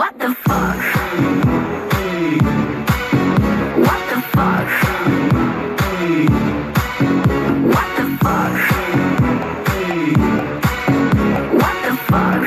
What the fuck? What the fuck? What the fuck? What the fuck?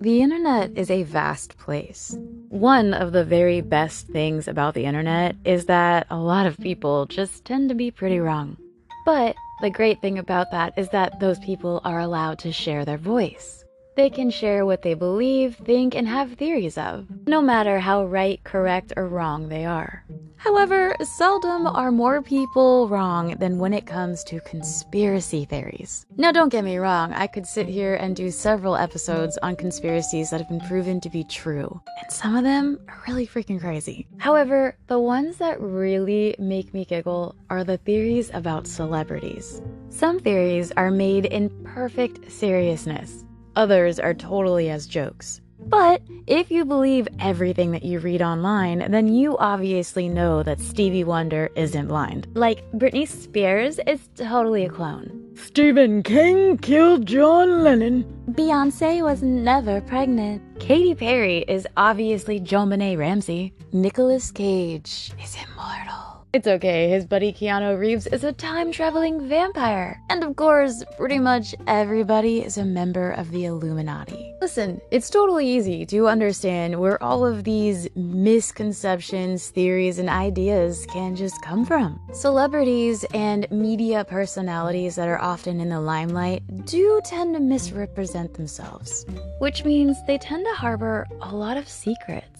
The internet is a vast place. One of the very best things about the internet is that a lot of people just tend to be pretty wrong. But the great thing about that is that those people are allowed to share their voice. They can share what they believe, think, and have theories of, no matter how right, correct, or wrong they are. However, seldom are more people wrong than when it comes to conspiracy theories. Now, don't get me wrong, I could sit here and do several episodes on conspiracies that have been proven to be true, and some of them are really freaking crazy. However, the ones that really make me giggle are the theories about celebrities. Some theories are made in perfect seriousness, others are totally as jokes. But if you believe everything that you read online, then you obviously know that Stevie Wonder isn't blind. Like, Britney Spears is totally a clone. Stephen King killed John Lennon. Beyonce was never pregnant. Katy Perry is obviously JonBenet Ramsey. Nicolas Cage is immortal. It's okay, his buddy Keanu Reeves is a time traveling vampire. And of course, pretty much everybody is a member of the Illuminati. Listen, it's totally easy to understand where all of these misconceptions, theories, and ideas can just come from. Celebrities and media personalities that are often in the limelight do tend to misrepresent themselves, which means they tend to harbor a lot of secrets.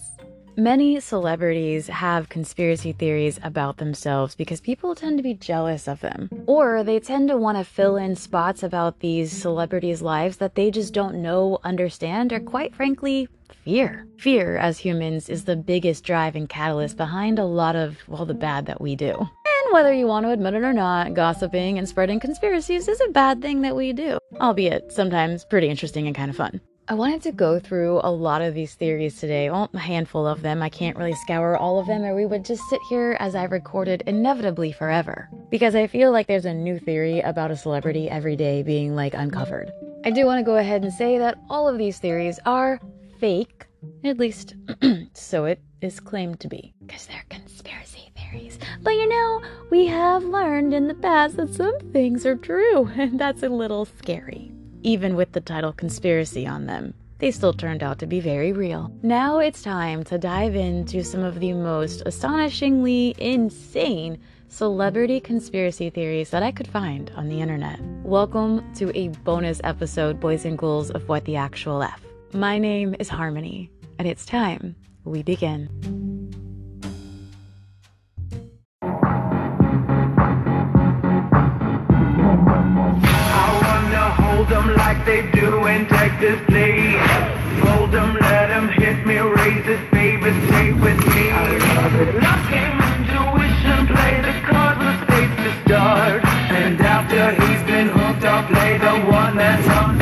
Many celebrities have conspiracy theories about themselves because people tend to be jealous of them. Or they tend to want to fill in spots about these celebrities' lives that they just don't know, understand, or quite frankly, fear. Fear, as humans, is the biggest driving catalyst behind a lot of, well, the bad that we do. And whether you want to admit it or not, gossiping and spreading conspiracies is a bad thing that we do, albeit sometimes pretty interesting and kind of fun. I wanted to go through a lot of these theories today, well, a handful of them. I can't really scour all of them, or we would just sit here as I recorded inevitably forever. Because I feel like there's a new theory about a celebrity every day being like uncovered. I do want to go ahead and say that all of these theories are fake, at least so it is claimed to be, because they're conspiracy theories. But you know, we have learned in the past that some things are true, and that's a little scary even with the title conspiracy on them. They still turned out to be very real. Now it's time to dive into some of the most astonishingly insane celebrity conspiracy theories that I could find on the internet. Welcome to a bonus episode, boys and ghouls, of What the Actual F. My name is Harmony, and it's time we begin. Them like they do in Texas, please. Hold them, let them hit me, raise this baby, stay with me. Love game, intuition, play the cards with faith to start. And after he's been hooked, I'll play the one that's on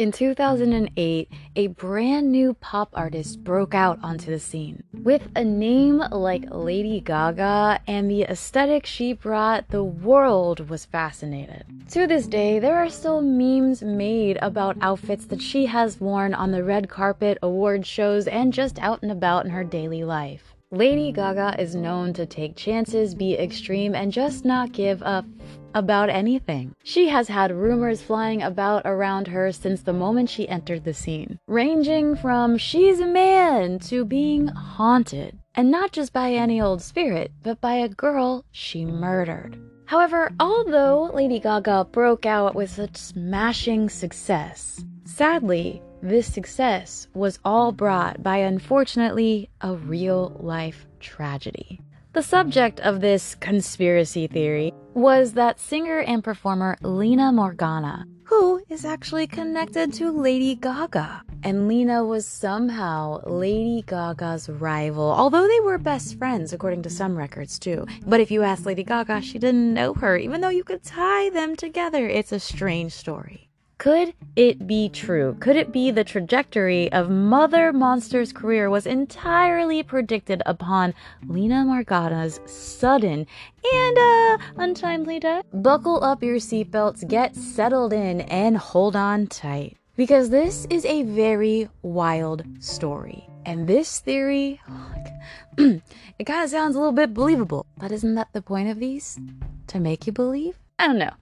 In 2008, a brand new pop artist broke out onto the scene. With a name like Lady Gaga and the aesthetic she brought, the world was fascinated. To this day, there are still memes made about outfits that she has worn on the red carpet, award shows, and just out and about in her daily life. Lady Gaga is known to take chances, be extreme, and just not give f- about anything. She has had rumors flying about around her since the moment she entered the scene, ranging from she's a man to being haunted. And not just by any old spirit, but by a girl she murdered. However, although Lady Gaga broke out with such smashing success, sadly, this success was all brought by, unfortunately, a real life tragedy. The subject of this conspiracy theory was that singer and performer Lena Morgana, who is actually connected to Lady Gaga. And Lena was somehow Lady Gaga's rival, although they were best friends, according to some records too. But if you ask Lady Gaga, she didn't know her, even though you could tie them together. It's a strange story. Could it be true? Could it be the trajectory of Mother Monster's career was entirely predicted upon Lena Morgana's sudden and uh, untimely death? Buckle up your seatbelts, get settled in, and hold on tight. Because this is a very wild story. And this theory, it kind of sounds a little bit believable. But isn't that the point of these? To make you believe? I don't know.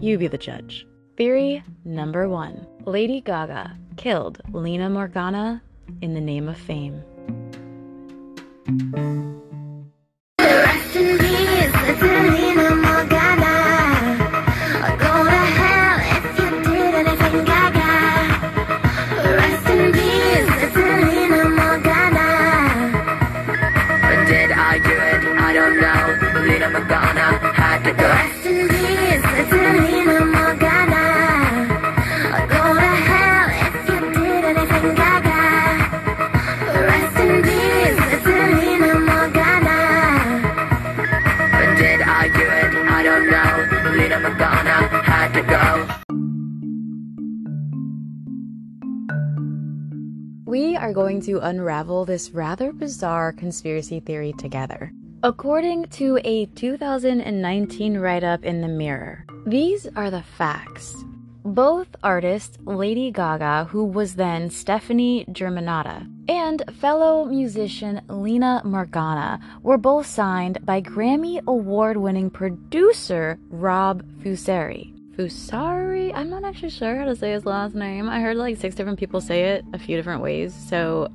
You be the judge. Theory number one Lady Gaga killed Lena Morgana in the name of fame. Rest We are going to unravel this rather bizarre conspiracy theory together. According to a 2019 write up in The Mirror, these are the facts. Both artists, Lady Gaga, who was then Stefani Germanotta, and fellow musician Lena Morgana were both signed by Grammy award winning producer Rob Fusari. Fusari? I'm not actually sure how to say his last name. I heard like six different people say it a few different ways, so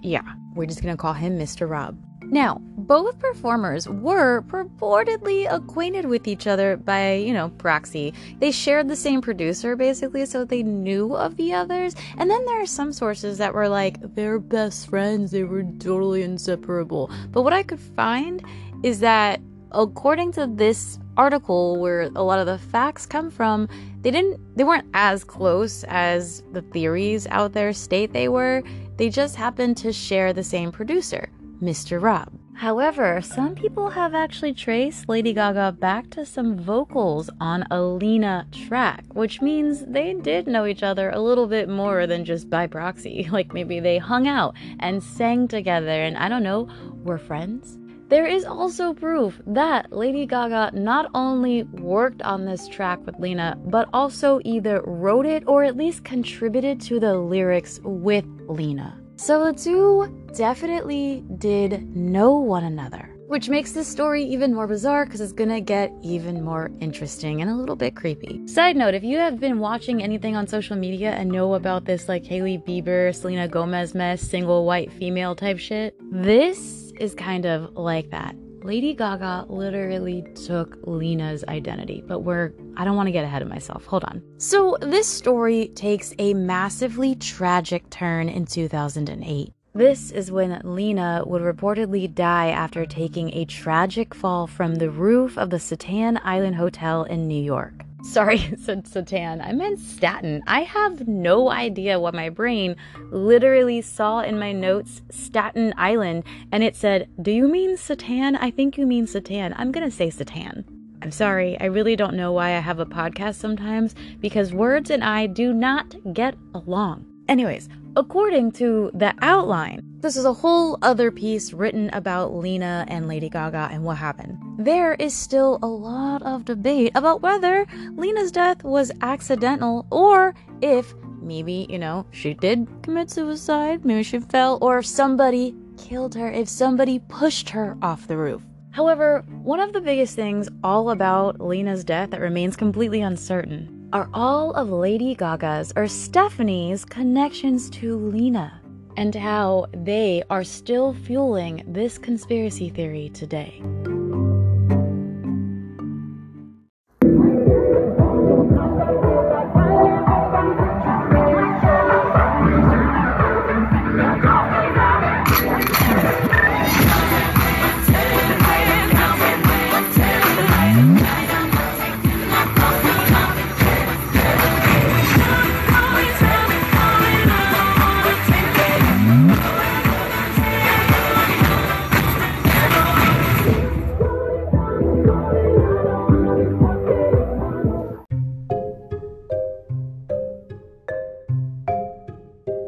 yeah, we're just gonna call him Mr. Rob. Now, both performers were purportedly acquainted with each other by, you know, proxy. They shared the same producer basically, so they knew of the others. And then there are some sources that were like, they're best friends, they were totally inseparable. But what I could find is that according to this article where a lot of the facts come from, they didn't they weren't as close as the theories out there state they were. They just happened to share the same producer, Mr. Rob. However, some people have actually traced Lady Gaga back to some vocals on a Lena track, which means they did know each other a little bit more than just by proxy. Like maybe they hung out and sang together and I don't know, were friends? There is also proof that Lady Gaga not only worked on this track with Lena, but also either wrote it or at least contributed to the lyrics with Lena. So the two definitely did know one another. Which makes this story even more bizarre because it's gonna get even more interesting and a little bit creepy. Side note if you have been watching anything on social media and know about this like Hailey Bieber, Selena Gomez mess, single white female type shit, this is kind of like that. Lady Gaga literally took Lena's identity, but we're, I don't want to get ahead of myself. Hold on. So, this story takes a massively tragic turn in 2008. This is when Lena would reportedly die after taking a tragic fall from the roof of the Satan Island Hotel in New York. Sorry, said Satan. I meant Staten. I have no idea what my brain literally saw in my notes Staten Island and it said, Do you mean Satan? I think you mean Satan. I'm gonna say Satan. I'm sorry, I really don't know why I have a podcast sometimes because words and I do not get along. Anyways, according to the outline, this is a whole other piece written about Lena and Lady Gaga and what happened. There is still a lot of debate about whether Lena's death was accidental or if maybe, you know, she did commit suicide, maybe she fell, or somebody killed her, if somebody pushed her off the roof. However, one of the biggest things all about Lena's death that remains completely uncertain are all of Lady Gaga's or Stephanie's connections to Lena and how they are still fueling this conspiracy theory today.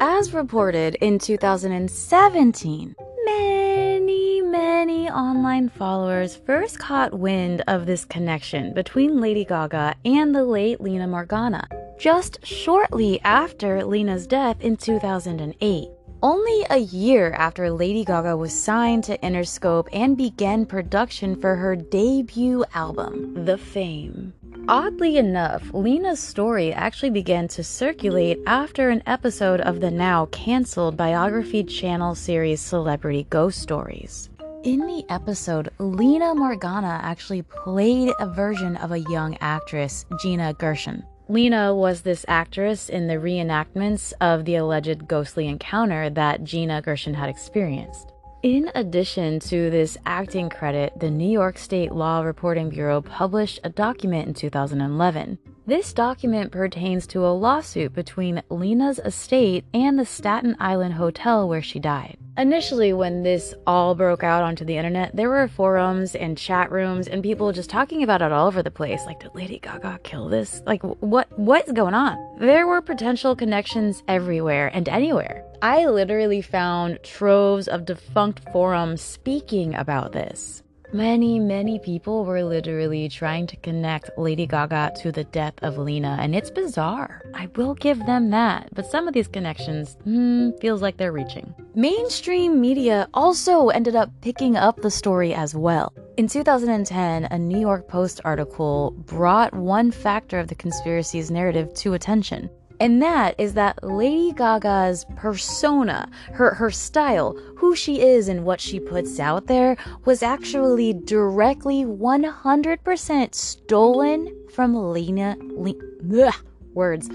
As reported in 2017, many, many online followers first caught wind of this connection between Lady Gaga and the late Lena Morgana, just shortly after Lena's death in 2008. Only a year after Lady Gaga was signed to Interscope and began production for her debut album, The Fame. Oddly enough, Lena's story actually began to circulate after an episode of the now canceled biography channel series Celebrity Ghost Stories. In the episode, Lena Morgana actually played a version of a young actress, Gina Gershon. Lena was this actress in the reenactments of the alleged ghostly encounter that Gina Gershon had experienced. In addition to this acting credit, the New York State Law Reporting Bureau published a document in 2011. This document pertains to a lawsuit between Lena's estate and the Staten Island hotel where she died. Initially, when this all broke out onto the internet, there were forums and chat rooms and people just talking about it all over the place. Like, did Lady Gaga kill this? Like, what what's going on? There were potential connections everywhere and anywhere. I literally found troves of defunct forums speaking about this. Many, many people were literally trying to connect Lady Gaga to the death of Lena, and it's bizarre. I will give them that, but some of these connections, hmm, feels like they're reaching. Mainstream media also ended up picking up the story as well. In 2010, a New York Post article brought one factor of the conspiracy's narrative to attention. And that is that Lady Gaga's persona, her, her style, who she is and what she puts out there, was actually directly 100% stolen from Lena, Le, ugh, words,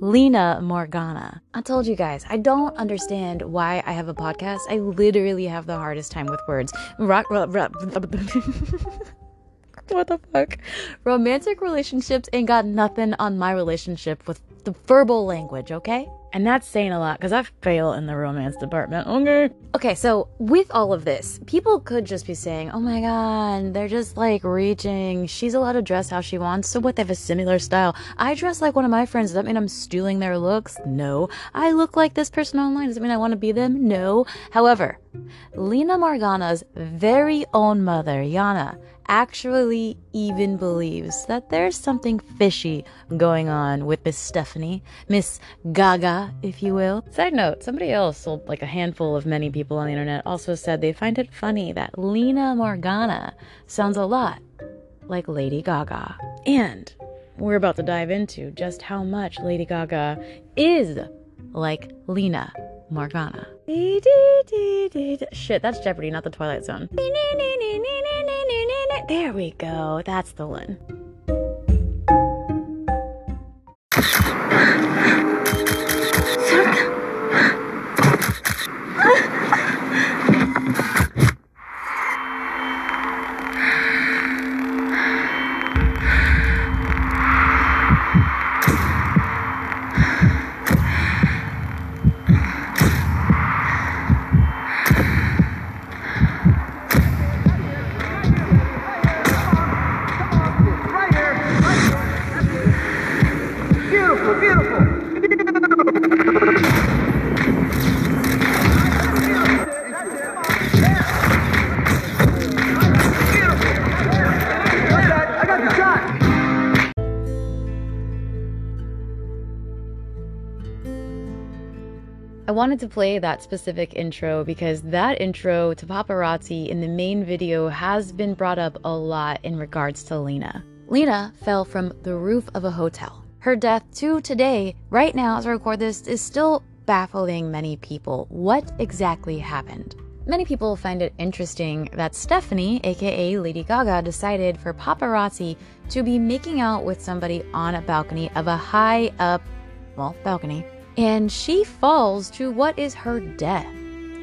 Lena Morgana. I told you guys, I don't understand why I have a podcast. I literally have the hardest time with words. Rock, rock, rock. what the fuck? Romantic relationships ain't got nothing on my relationship with the verbal language, okay? And that's saying a lot because I fail in the romance department, okay? Okay, so with all of this, people could just be saying, oh my god, they're just like reaching. She's allowed to dress how she wants, so what? They have a similar style. I dress like one of my friends. Does that mean I'm stealing their looks? No. I look like this person online. Does that mean I want to be them? No. However, Lena Morgana's very own mother, Yana, actually even believes that there's something fishy going on with Miss Stephanie, Miss Gaga, if you will. Side note, somebody else, like a handful of many people on the internet, also said they find it funny that Lena Morgana sounds a lot like Lady Gaga. And we're about to dive into just how much Lady Gaga is like Lena Morgana. Shit, that's Jeopardy, not the Twilight Zone. There we go. That's the one. Wanted to play that specific intro because that intro to paparazzi in the main video has been brought up a lot in regards to Lena. Lena fell from the roof of a hotel. Her death to today, right now as I record this, is still baffling many people. What exactly happened? Many people find it interesting that Stephanie, aka Lady Gaga, decided for paparazzi to be making out with somebody on a balcony of a high up, well, balcony, and she falls to what is her death.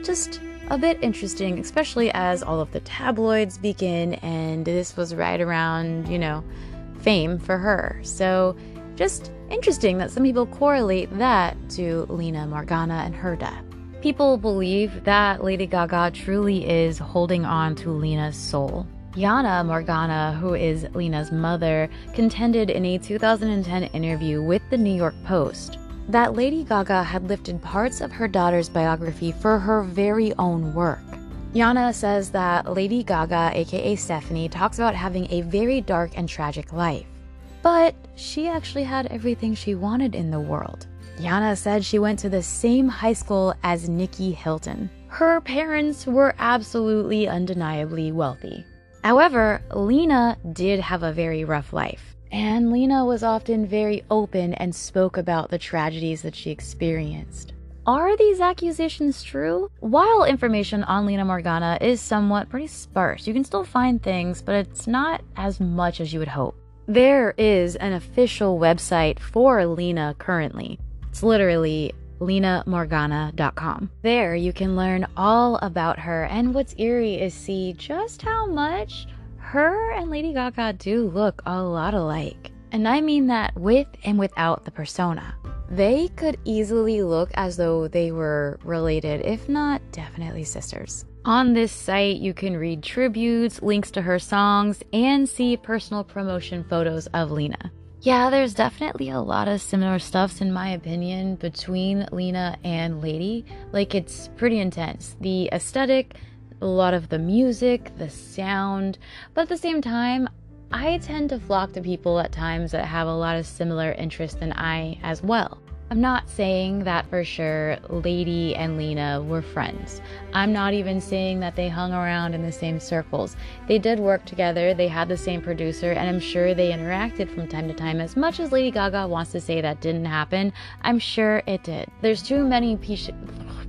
Just a bit interesting, especially as all of the tabloids begin, and this was right around, you know, fame for her. So, just interesting that some people correlate that to Lena Morgana and her death. People believe that Lady Gaga truly is holding on to Lena's soul. Yana Morgana, who is Lena's mother, contended in a 2010 interview with the New York Post that Lady Gaga had lifted parts of her daughter's biography for her very own work. Yana says that Lady Gaga, aka Stephanie, talks about having a very dark and tragic life. But she actually had everything she wanted in the world. Yana said she went to the same high school as Nicky Hilton. Her parents were absolutely undeniably wealthy. However, Lena did have a very rough life. And Lena was often very open and spoke about the tragedies that she experienced. Are these accusations true? While information on Lena Morgana is somewhat pretty sparse, you can still find things, but it's not as much as you would hope. There is an official website for Lena currently. It's literally lenamorgana.com. There you can learn all about her, and what's eerie is see just how much her and Lady Gaga do look a lot alike. And I mean that with and without the persona. They could easily look as though they were related, if not definitely sisters. On this site, you can read tributes, links to her songs, and see personal promotion photos of Lena. Yeah, there's definitely a lot of similar stuffs, in my opinion, between Lena and Lady. Like, it's pretty intense. The aesthetic, a lot of the music, the sound, but at the same time, I tend to flock to people at times that have a lot of similar interests than I as well. I'm not saying that for sure Lady and Lena were friends. I'm not even saying that they hung around in the same circles. They did work together, they had the same producer, and I'm sure they interacted from time to time. As much as Lady Gaga wants to say that didn't happen, I'm sure it did. There's too many pieces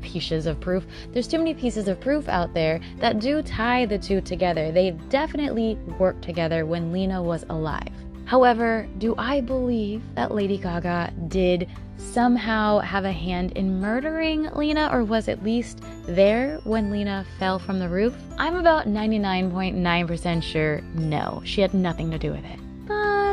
pieces of proof. There's too many pieces of proof out there that do tie the two together. They definitely worked together when Lena was alive. However, do I believe that Lady Gaga did somehow have a hand in murdering Lena or was at least there when Lena fell from the roof? I'm about 99.9% sure no, she had nothing to do with it.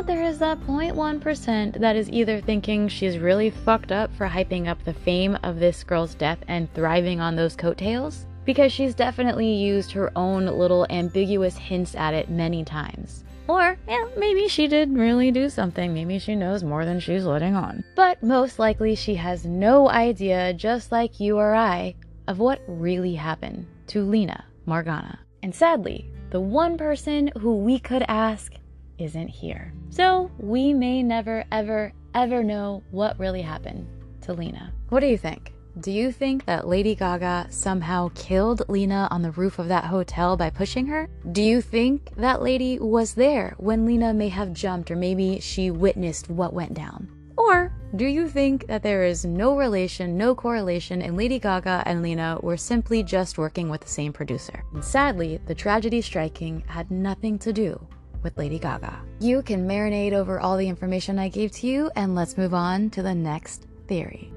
But there is that 0.1% that is either thinking she's really fucked up for hyping up the fame of this girl's death and thriving on those coattails, because she's definitely used her own little ambiguous hints at it many times. Or, yeah, maybe she did really do something. Maybe she knows more than she's letting on. But most likely she has no idea, just like you or I, of what really happened to Lena Morgana. And sadly, the one person who we could ask isn't here. So we may never, ever, ever know what really happened to Lena. What do you think? Do you think that Lady Gaga somehow killed Lena on the roof of that hotel by pushing her? Do you think that lady was there when Lena may have jumped or maybe she witnessed what went down? Or do you think that there is no relation, no correlation, and Lady Gaga and Lena were simply just working with the same producer? And sadly, the tragedy striking had nothing to do with Lady Gaga. You can marinate over all the information I gave to you, and let's move on to the next theory.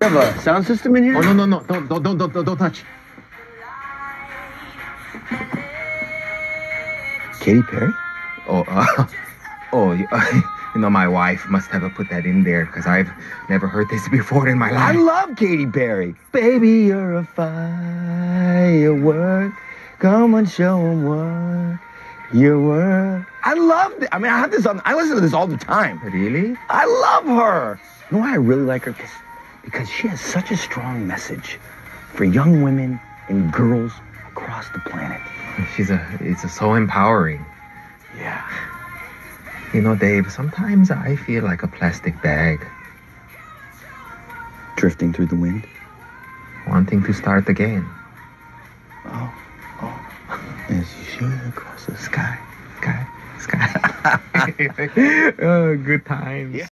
You have a sound system in here? Oh no no no! Don't don't don't don't don't, don't touch. Katy Perry? Oh uh, oh you, you know my wife must have put that in there because I've never heard this before in my life. I love Katy Perry. Baby, you're a firework. Come on, show 'em what you were. I love it. I mean, I have this on. I listen to this all the time. really? I love her. You know why I really like her? because she has such a strong message for young women and girls across the planet. She's a it's a, so empowering. Yeah. You know, Dave. Sometimes I feel like a plastic bag Drifting through the wind. wanting to start again. Oh. As you shoot across the sky. Sky, sky. oh, good times. Yeah.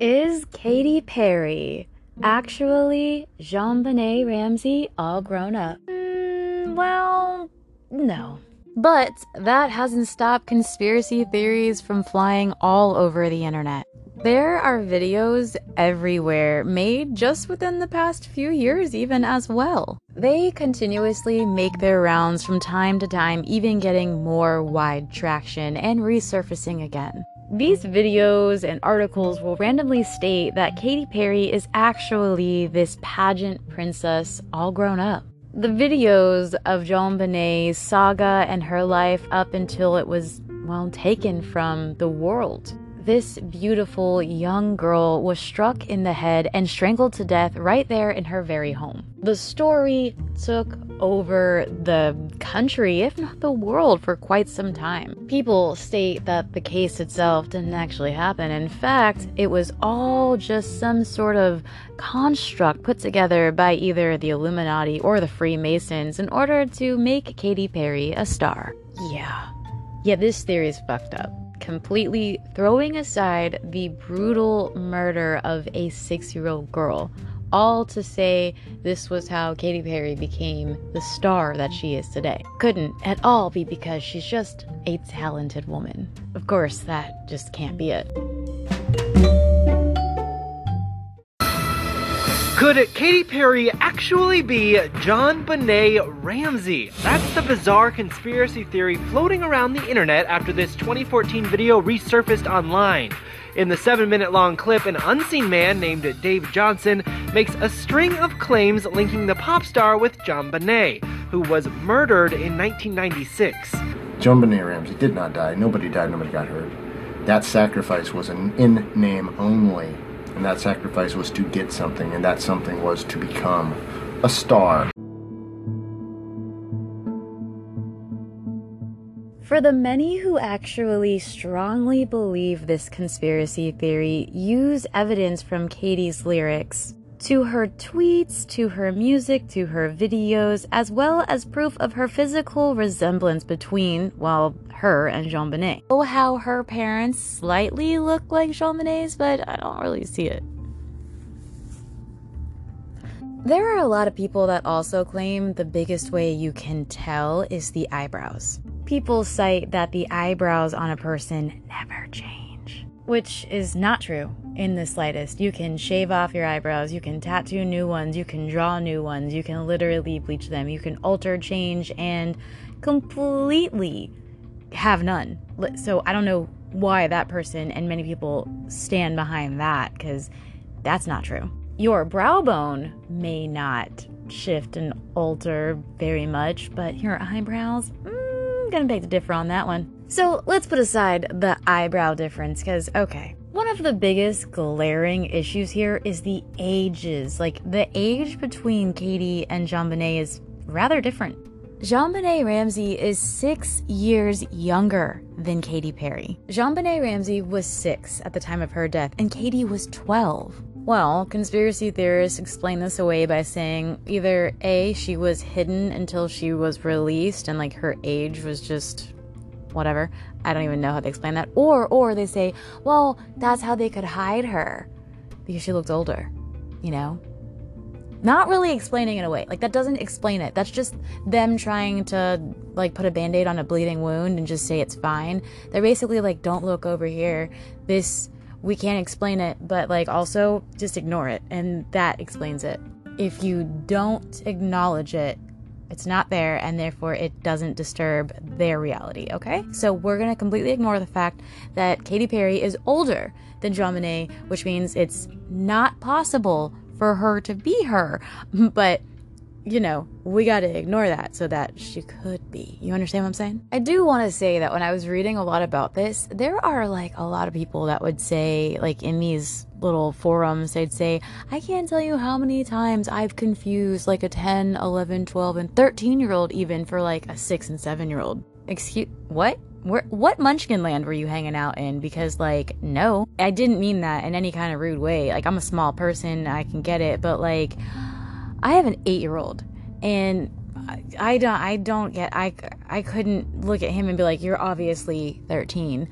Is Katy Perry actually JonBenet Ramsey all grown up? Mm, well, no. But that hasn't stopped conspiracy theories from flying all over the internet. There are videos everywhere made just within the past few years, even as well. They continuously make their rounds from time to time, even getting more wide traction and resurfacing again. These videos and articles will randomly state that Katy Perry is actually this pageant princess all grown up. The videos of JonBenet's saga and her life up until it was well, taken from the world. This beautiful young girl was struck in the head and strangled to death right there in her very home. The story took over the country, if not the world, for quite some time. People state that the case itself didn't actually happen. In fact, it was all just some sort of construct put together by either the Illuminati or the Freemasons in order to make Katy Perry a star. Yeah. Yeah, this theory is fucked up completely throwing aside the brutal murder of a six year old girl. All to say this was how Katy Perry became the star that she is today. Couldn't at all be because she's just a talented woman. Of course, that just can't be it. Could Katy Perry actually be JonBenet Ramsey? That's the bizarre conspiracy theory floating around the internet after this 2014 video resurfaced online. In the seven minute long clip, an unseen man named Dave Johnson makes a string of claims linking the pop star with JonBenet, who was murdered in 1996. JonBenet Ramsey did not die. Nobody died. Nobody got hurt. That sacrifice was an in name only. And that sacrifice was to get something. And that something was to become a star. For the many who actually strongly believe this conspiracy theory, use evidence from Katy's lyrics to her tweets, to her music, to her videos, as well as proof of her physical resemblance between, well, her and JonBenet. Oh, how her parents slightly look like JonBenet's, but I don't really see it. There are a lot of people that also claim the biggest way you can tell is the eyebrows. People cite that the eyebrows on a person never change, which is not true in the slightest. You can shave off your eyebrows, you can tattoo new ones, you can draw new ones, you can literally bleach them, you can alter, change, and completely have none. So I don't know why that person and many people stand behind that because that's not true. Your brow bone may not shift and alter very much, but your eyebrows, mm, gonna beg to differ on that one. So let's put aside the eyebrow difference because, okay, one of the biggest glaring issues here is the ages. Like, the age between Katy and JonBenet is rather different. JonBenet Ramsey is six years younger than Katy Perry. JonBenet Ramsey was six at the time of her death, and Katy was 12. Well, conspiracy theorists explain this away by saying either A, she was hidden until she was released and like her age was just whatever. I don't even know how they explain that. Or or they say, well, that's how they could hide her because she looked older, you know? Not really explaining it away. Like that doesn't explain it. That's just them trying to like put a band-aid on a bleeding wound and just say it's fine. They're basically like don't look over here. This we can't explain it, but like also just ignore it and that explains it. If you don't acknowledge it, it's not there and therefore it doesn't disturb their reality, okay? So we're gonna completely ignore the fact that Katy Perry is older than Jean which means it's not possible for her to be her. But you know, we got to ignore that so that she could be. You understand what I'm saying? I do want to say that when I was reading a lot about this, there are like a lot of people that would say, like in these little forums, they'd say, I can't tell you how many times I've confused like a 10, 11, 12, and 13 year old even for like a 6 and 7 year old. Excuse, what? Where, what munchkin land were you hanging out in? Because, like, no, I didn't mean that in any kind of rude way. Like, I'm a small person, I can get it, but like, I have an eight year old, and I, don't, I don't get, I, I couldn't look at him and be like, you're obviously 13,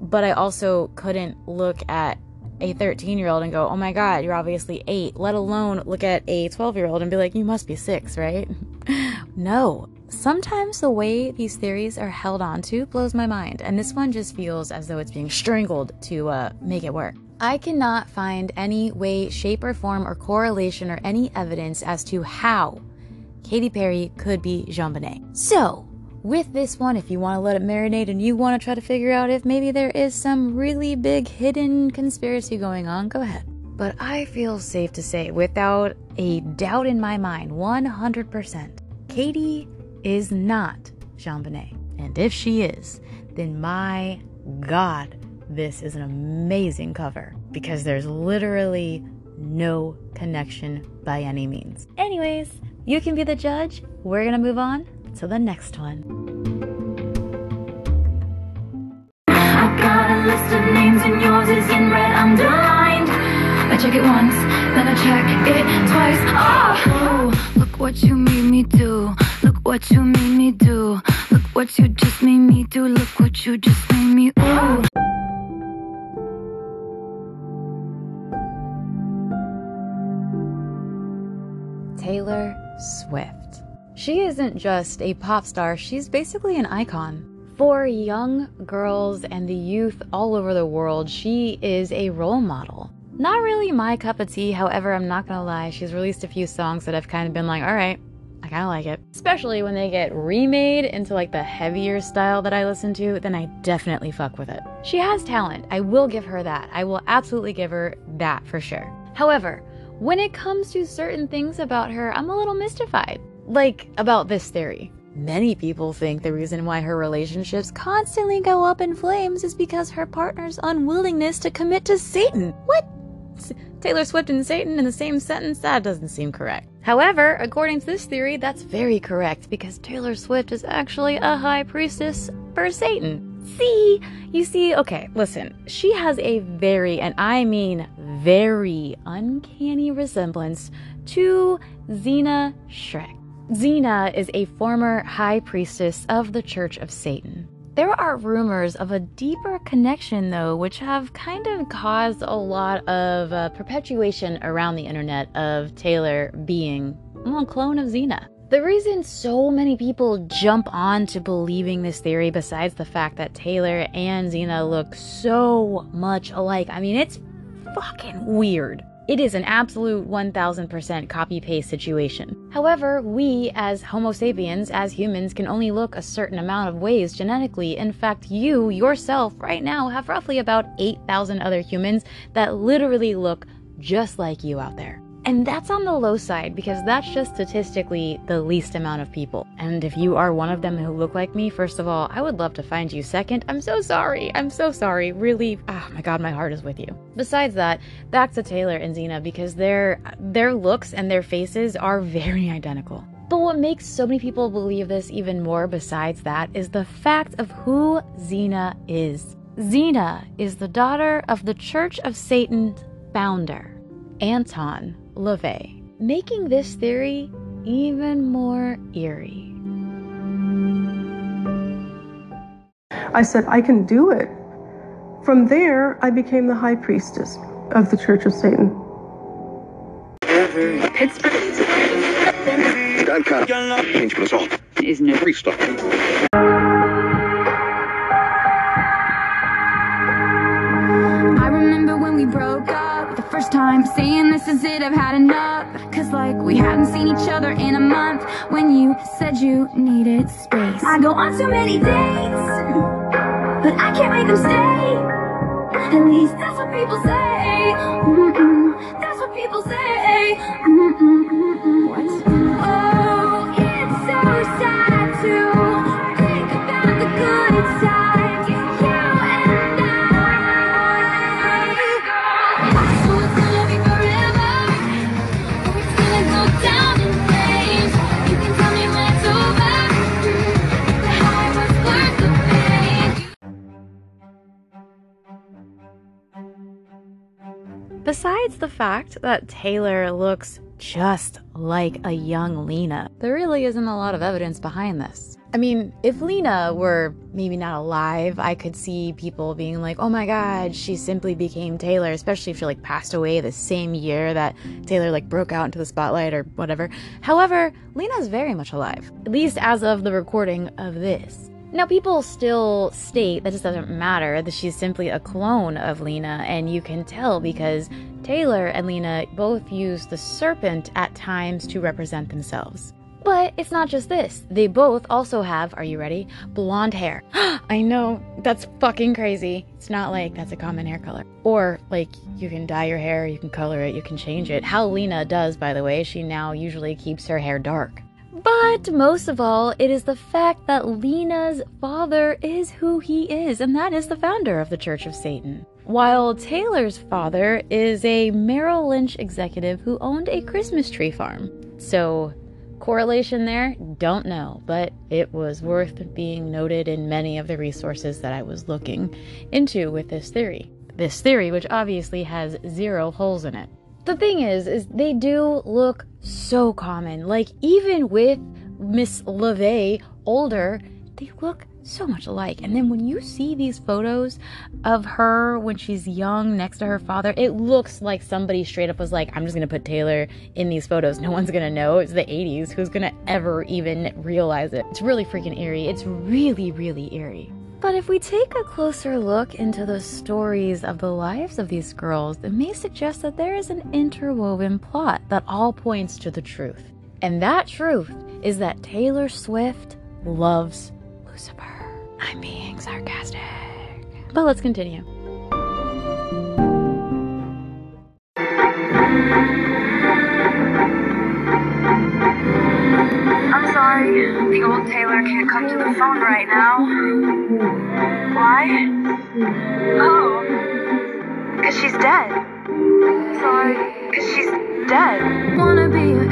but I also couldn't look at a 13 year old and go, oh my god, you're obviously eight, let alone look at a 12 year old and be like, you must be six, right? no. Sometimes the way these theories are held onto blows my mind, and this one just feels as though it's being strangled to uh, make it work. I cannot find any way, shape, or form, or correlation, or any evidence as to how Katy Perry could be JonBenet. So, with this one, if you want to let it marinate and you want to try to figure out if maybe there is some really big hidden conspiracy going on, go ahead. But I feel safe to say, without a doubt in my mind, 100%, Katy is not JonBenet. And if she is, then my god, this is an amazing cover because there's literally no connection by any means. Anyways, you can be the judge. We're gonna move on to the next one. I got a list of names and yours is in red underlined. I check it once, then I check it twice. Ah! Oh, look what you made me do. Look what you made me do. Look what you just made me do. Look what you just made me. Ooh. Taylor Swift. She isn't just a pop star, she's basically an icon. For young girls and the youth all over the world, she is a role model. Not really my cup of tea, however, I'm not gonna lie, she's released a few songs that I've kind of been like, alright, I kinda like it. Especially when they get remade into like the heavier style that I listen to, then I definitely fuck with it. She has talent, I will give her that. I will absolutely give her that for sure. However, when it comes to certain things about her, I'm a little mystified. Like about this theory. Many people think the reason why her relationships constantly go up in flames is because her partner's unwillingness to commit to Satan. What? S- Taylor Swift and Satan in the same sentence? That doesn't seem correct. However, according to this theory, that's very correct because Taylor Swift is actually a high priestess for Satan. See, you see, okay, listen, she has a very, and I mean very, uncanny resemblance to Zeena Schreck. Zeena is a former high priestess of the Church of Satan. There are rumors of a deeper connection, though, which have kind of caused a lot of uh, perpetuation around the internet of Taylor being well, a clone of Zeena. The reason so many people jump on to believing this theory, besides the fact that Taylor and Zeena look so much alike, I mean, it's fucking weird. It is an absolute 1000% copy paste situation. However, we as Homo sapiens, as humans, can only look a certain amount of ways genetically. In fact, you yourself right now have roughly about 8,000 other humans that literally look just like you out there. And that's on the low side because that's just statistically the least amount of people. And if you are one of them who look like me, first of all, I would love to find you. Second, I'm so sorry. I'm so sorry. Really, oh my god, my heart is with you. Besides that, back to Taylor and Zeena because their their looks and their faces are very identical. But what makes so many people believe this even more besides that is the fact of who Zeena is. Zeena is the daughter of the Church of Satan's founder, Anton LaVey, making this theory even more eerie. I said, I can do it. From there, I became the high priestess of the Church of Satan. is no free stuff. Time, saying this is it, I've had enough. Cause like we hadn't seen each other in a month when you said you needed space. I go on too many dates, but I can't make them stay. At least that's what people say. Mm-mm, that's what people say. Mm-mm-mm-mm. What? Besides the fact that Taylor looks just like a young Lena, there really isn't a lot of evidence behind this. I mean, if Lena were maybe not alive, I could see people being like, oh my god, she simply became Taylor, especially if she like passed away the same year that Taylor like broke out into the spotlight or whatever. However, Lena's very much alive, at least as of the recording of this. Now, people still state that it doesn't matter, that she's simply a clone of Lena, and you can tell because Taylor and Lena both use the serpent at times to represent themselves. But it's not just this. They both also have, are you ready? Blonde hair. I know, that's fucking crazy. It's not like that's a common hair color. Or, like, you can dye your hair, you can color it, you can change it. How Lena does, by the way, she now usually keeps her hair dark. But most of all, it is the fact that Lena's father is who he is, and that is the founder of the Church of Satan. While Taylor's father is a Merrill Lynch executive who owned a Christmas tree farm. So, correlation there? Don't know, but it was worth being noted in many of the resources that I was looking into with this theory. This theory, which obviously has zero holes in it. The thing is, is they do look so common. Like even with Miss LaVey older, they look so much alike. And then when you see these photos of her when she's young next to her father, it looks like somebody straight up was like, I'm just gonna put Taylor in these photos. No one's gonna know. It's the 80s. Who's gonna ever even realize it? It's really freaking eerie. It's really, really eerie. But if we take a closer look into the stories of the lives of these girls, it may suggest that there is an interwoven plot that all points to the truth. And that truth is that Taylor Swift loves Lucifer. I'm being sarcastic. But let's continue. I'm sorry, the old Taylor can't come to the phone right now. Why? Oh, because she's dead. Sorry, because she's dead. Wanna be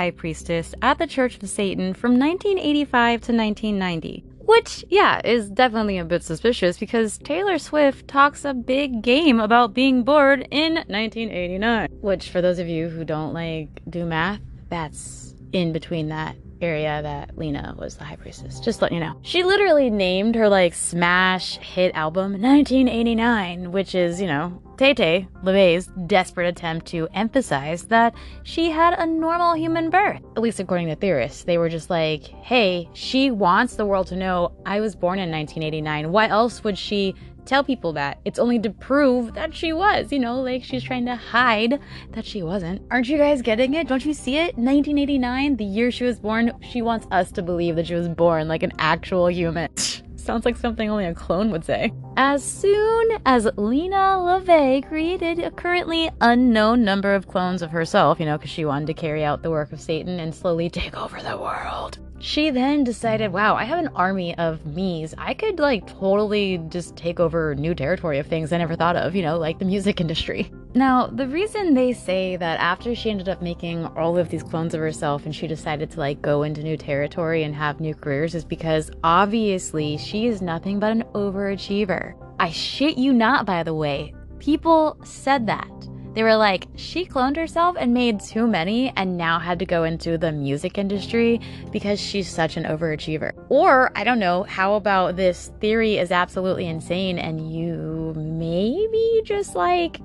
high priestess at the Church of Satan from 1985 to 1990. Which, yeah, is definitely a bit suspicious because Taylor Swift talks a big game about being bored in 1989. Which, for those of you who don't like do math, that's in between that area that Zeena was the high priestess. Just letting you know. She literally named her like smash hit album 1989, which is, you know, Tay LaVey's desperate attempt to emphasize that she had a normal human birth. At least according to theorists. They were just like, hey, she wants the world to know I was born in 1989. Why else would she tell people that? It's only to prove that she was, you know, like she's trying to hide that she wasn't. Aren't you guys getting it? Don't you see it? 1989, the year she was born, she wants us to believe that she was born like an actual human. Sounds like something only a clone would say. As soon as Zeena LaVey created a currently unknown number of clones of herself, you know, because she wanted to carry out the work of Satan and slowly take over the world. She then decided, wow, I have an army of me's. I could like totally just take over new territory of things I never thought of, you know, like the music industry. Now, the reason they say that after she ended up making all of these clones of herself and she decided to like go into new territory and have new careers is because obviously she is nothing but an overachiever. I shit you not, by the way. People said that. They were like, she cloned herself and made too many and now had to go into the music industry because she's such an overachiever. Or, I don't know, how about this theory is absolutely insane and you maybe just like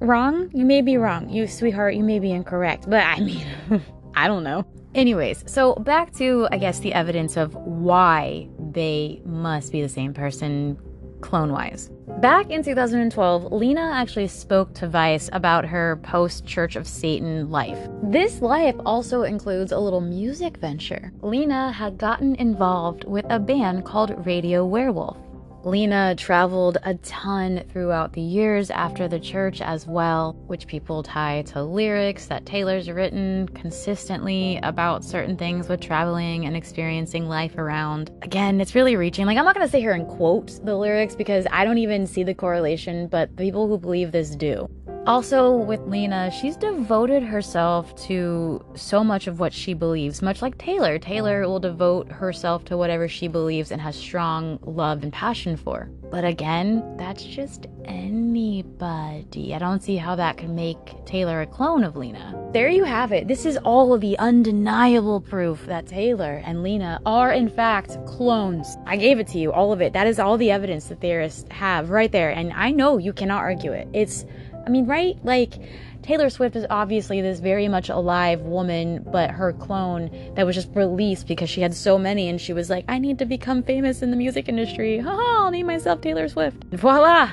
wrong? You may be wrong. You, sweetheart, you may be incorrect. But I mean, I don't know. Anyways, so back to, I guess, the evidence of why they must be the same person clone wise. Back in 2012, Zeena actually spoke to Vice about her post Church of Satan life. This life also includes a little music venture. Zeena had gotten involved with a band called Radio Werewolf. Zeena traveled a ton throughout the years after the church as well, which people tie to lyrics that Taylor's written consistently about certain things with traveling and experiencing life around. Again, it's really reaching. Like, I'm not gonna sit here and quote the lyrics because I don't even see the correlation, but the people who believe this do. Also, with Zeena, she's devoted herself to so much of what she believes, much like Taylor. Taylor will devote herself to whatever she believes and has strong love and passion for. But again, that's just anybody. I don't see how that could make Taylor a clone of Zeena. There you have it. This is all of the undeniable proof that Taylor and Zeena are, in fact, clones. I gave it to you, all of it. That is all the evidence that theorists have right there. And I know you cannot argue it. It's I mean, right? Like, Taylor Swift is obviously this very much alive woman, but her clone that was just released because she had so many and she was like, I need to become famous in the music industry. Haha, I'll name myself Taylor Swift. Voila!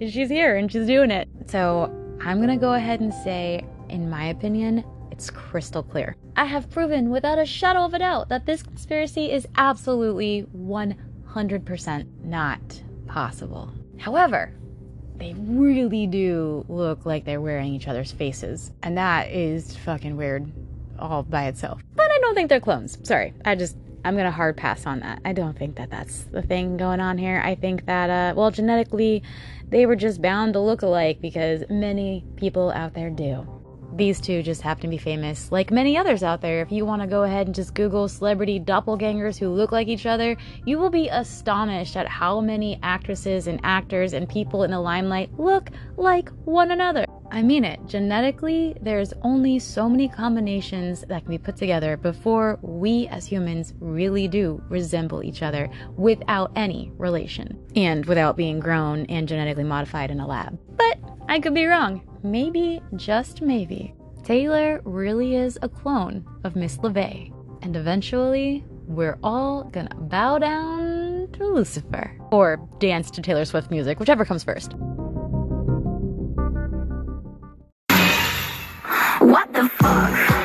She's here and she's doing it. So I'm gonna go ahead and say, in my opinion, it's crystal clear. I have proven without a shadow of a doubt that this conspiracy is absolutely 100% not possible. However, they really do look like they're wearing each other's faces. And that is fucking weird all by itself. But I don't think they're clones. Sorry. I just, I'm going to hard pass on that. I don't think that that's the thing going on here. I think that, uh, well, genetically, they were just bound to look alike because many people out there do these two just happen to be famous, like many others out there. If you want to go ahead and just Google celebrity doppelgangers who look like each other, you will be astonished at how many actresses and actors and people in the limelight look like one another. I mean it. Genetically, there's only so many combinations that can be put together before we as humans really do resemble each other without any relation and without being grown and genetically modified in a lab. But I could be wrong. Maybe, just maybe, Taylor really is a clone of Miss LaVey. And eventually, we're all gonna bow down to Lucifer. Or dance to Taylor Swift music, whichever comes first. What the fuck?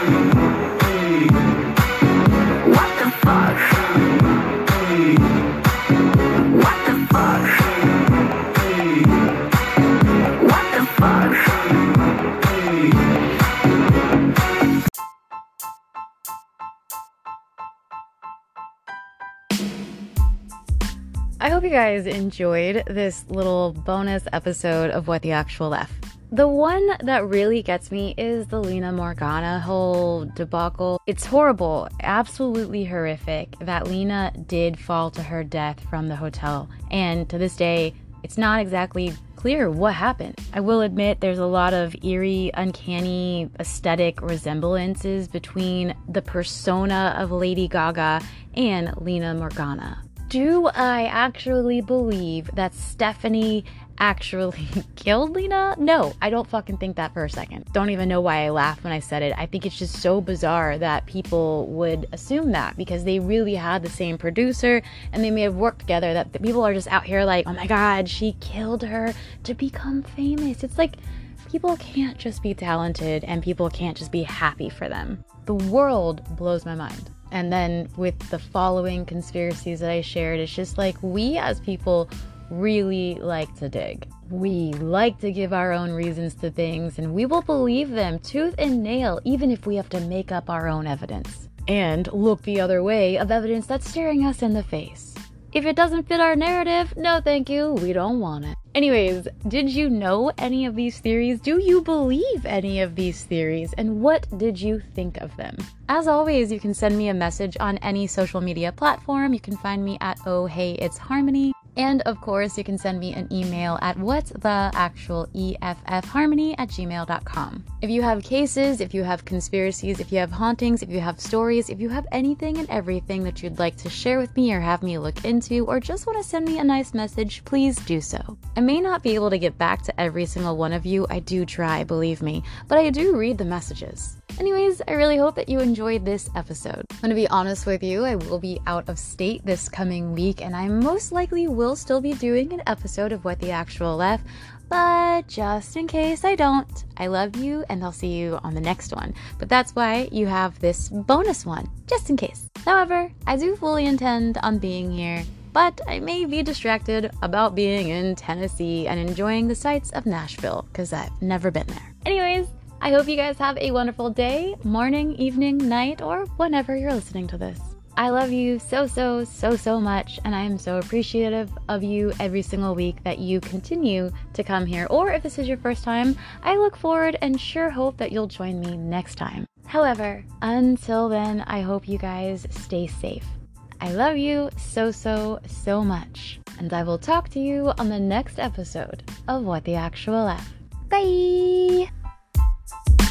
Guys enjoyed this little bonus episode of What the Actual F. The one that really gets me is the Lina Morgana whole debacle. It's horrible, absolutely horrific that Lina did fall to her death from the hotel. And to this day, it's not exactly clear what happened. I will admit there's a lot of eerie, uncanny aesthetic resemblances between the persona of Lady Gaga and Lina Morgana. Do I actually believe that Stefani actually killed Lina? No, I don't fucking think that for a second. Don't even know why I laughed when I said it. I think it's just so bizarre that people would assume that because they really had the same producer and they may have worked together. That the people are just out here like, oh my god, she killed her to become famous. It's like people can't just be talented and people can't just be happy for them. The world blows my mind. And then with the following conspiracies that I shared, it's just like we as people really like to dig. We like to give our own reasons to things and we will believe them tooth and nail, even if we have to make up our own evidence. And look the other way of evidence that's staring us in the face. If it doesn't fit our narrative, no thank you, we don't want it. Anyways, did you know any of these theories? Do you believe any of these theories? And what did you think of them? As always, you can send me a message on any social media platform. You can find me at Oh Hey It's Harmony. And of course, you can send me an email at what's the actual EFF harmony at gmail.com. If you have cases, if you have conspiracies, if you have hauntings, if you have stories, if you have anything and everything that you'd like to share with me or have me look into, or just want to send me a nice message, please do so. I may not be able to get back to every single one of you. I do try, believe me, but I do read the messages. Anyways, I really hope that you enjoyed this episode. I'm gonna be honest with you, I will be out of state this coming week, and I most likely will still be doing an episode of What the Actual Left. But just in case I don't, I love you and I'll see you on the next one. But that's why you have this bonus one, just in case. However, I do fully intend on being here, but I may be distracted about being in Tennessee and enjoying the sights of Nashville, because I've never been there. Anyways, I hope you guys have a wonderful day, morning, evening, night, or whenever you're listening to this. I love you so, so, so, so much, and I am so appreciative of you every single week that you continue to come here. Or if this is your first time, I look forward and sure hope that you'll join me next time. However, until then, I hope you guys stay safe. I love you so, so, so much, and I will talk to you on the next episode of What the Actual F. Bye! Thank you